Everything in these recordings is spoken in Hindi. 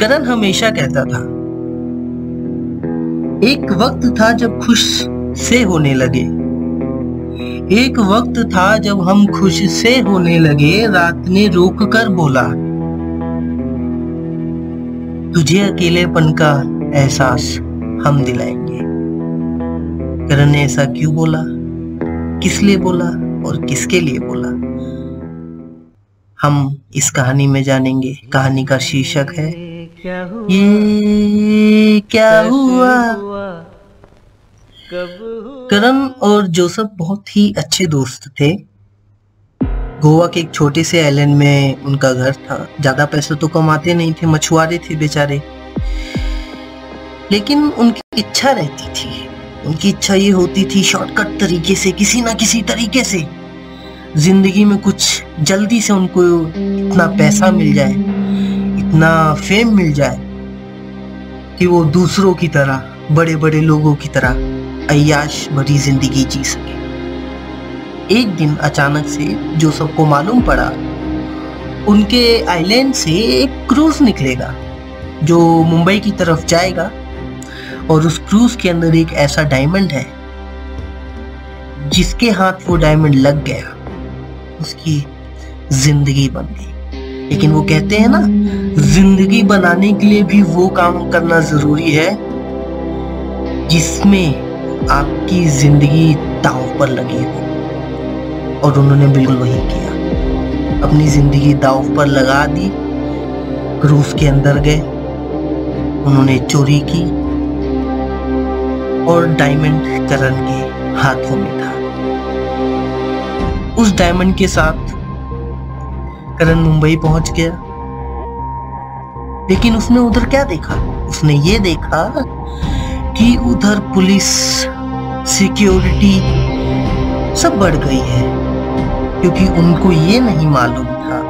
करण हमेशा कहता था। एक वक्त था जब खुश से होने लगे। एक वक्त था जब हम खुश से होने लगे, रात ने रोक कर बोला, तुझे अकेलेपन का एहसास हम दिलाएँगे। करण ने ऐसा क्यों बोला? किस लिए बोला और किसके लिए बोला? हम इस कहानी में जानेंगे। कहानी का शीर्षक है ये क्या हुआ? करण और जोसफ बहुत ही अच्छे दोस्त थे। गोवा के एक छोटे से आइलैंड में उनका घर था। ज़्यादा पैसे तो कमाते नहीं थे मछुआरे थे बेचारे। लेकिन उनकी इच्छा रहती थी। उनकी इच्छा ये होती थी शॉर्टकट तरीके से किसी ना किसी तरीके से। ज़िंदगी में कुछ जल्दी से उनको इतना पैसा मिल जाए। इतना फेम मिल जाए कि वो दूसरों की तरह बड़े बड़े लोगों की तरह अयाश भरी ज़िंदगी जी सके। एक दिन अचानक से जो सबको मालूम पड़ा, उनके आइलैंड से एक क्रूज निकलेगा, जो मुंबई की तरफ़ जाएगा और उस क्रूज के अंदर एक ऐसा डायमंड है, जिसके हाथ वो डायमंड लग गया, उसकी ज़िंदगी बन गई। लेकिन वो कहते हैं ना, ज़िंदगी बनाने के लिए भी वो काम करना ज़रूरी है, जिसमें आपकी ज़िंदगी दाव पर लगी हो। और उन्होंने बिल्कुल वही किया। अपनी ज़िंदगी दाव पर लगा दी क्रूज के अंदर गए। उन्होंने चोरी की और डायमंड करण के हाथों में था। उस डायमंड के साथ करण मुंबई पहुँच गया। लेकिन उसने उधर क्या देखा? उसने ये देखा कि उधर पुलिस, सिक्योरिटी सब बढ़ गई है, क्योंकि उनको ये नहीं मालूम था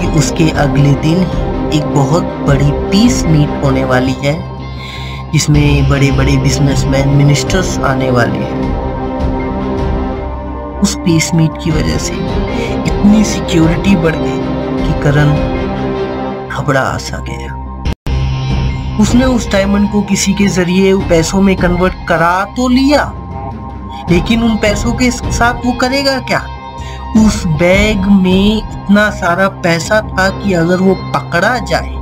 कि उसके अगले दिन एक बहुत बड़ी पीस मीट होने वाली है, जिसमें बड़े बड़े बिजनेसमैन मिनिस्टर्स आने वाले हैं। उस पीस मीट की वजह से इतनी सिक्योरिटी बढ़ गई कि करण घबरा सा गया। उसने उस डायमंड को किसी के ज़रिए पैसों में कन्वर्ट करा तो लिया। लेकिन उन पैसों के साथ वो करेगा क्या? उस बैग में इतना सारा पैसा था कि अगर वो पकड़ा जाए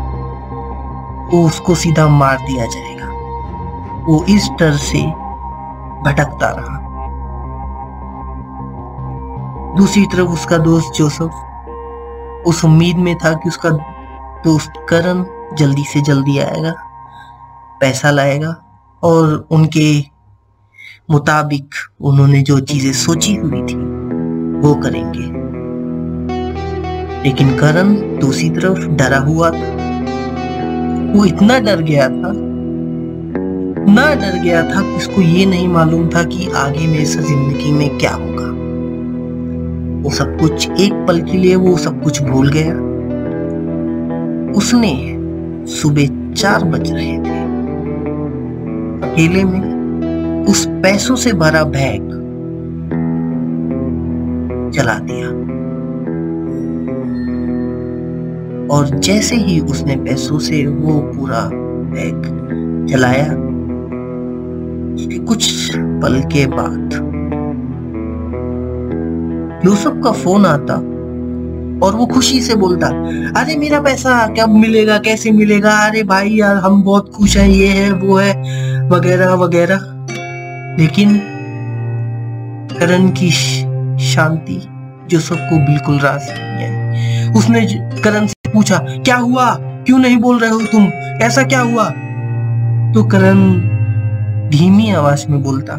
तो उसको सीधा मार दिया जाएगा। वो इस डर से भटकता रहा। दूसरी तरफ़ उसका दोस्त जोसफ, उस उम्मीद में था कि उसका दोस्त करण जल्दी से जल्दी आएगा, पैसा लाएगा और उनके मुताबिक उन्होंने जो चीज़ें सोची हुई थी, वो करेंगे। लेकिन करण दूसरी तरफ़ डरा हुआ था। वो इतना डर गया था ना डर गया था कि उसको ये नहीं मालूम था कि आगे मेरे ज़िंदगी में क्या होगा। वो सब कुछ एक पल के लिए वो सब कुछ भूल गया। उसने सुबह चार बज रहे थे। अकेले में उस पैसों से भरा बैग चला दिया। और जैसे ही उसने पैसों से वो पूरा बैग चलाया कुछ पल के बाद यूसुफ का फ़ोन आता और वो खुशी से बोलता, अरे मेरा पैसा कब मिलेगा, कैसे मिलेगा? अरे भाई यार, हम बहुत खुश हैं, ये है, वो है, वगैरह वगैरह। लेकिन करण की शांति जो सबको बिल्कुल रास नहीं उसने करण से पूछा, क्या हुआ? क्यों नहीं बोल रहे हो तुम? ऐसा क्या हुआ? तो करण धीमी आवाज़ में बोलता,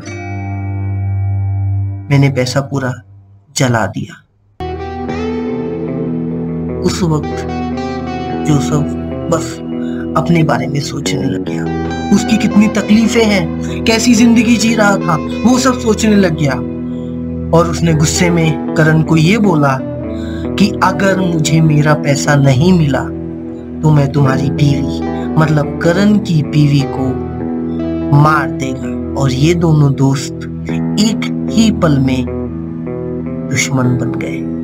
मैंने पैसा पूरा जला दिया। उस वक्त जो सब बस अपने बारे में सोचने लग गया, उसकी कितनी तकलीफें हैं, कैसी ज़िंदगी जी रहा था, वो सब सोचने लग गया। और उसने गुस्से में करण को ये बोला कि अगर मुझे मेरा पैसा नहीं मिला तो मैं तुम्हारी बीवी मतलब करण की बीवी को मार देगा। और ये दोनों दोस्त एक ही पल में दुश्मन बन गए।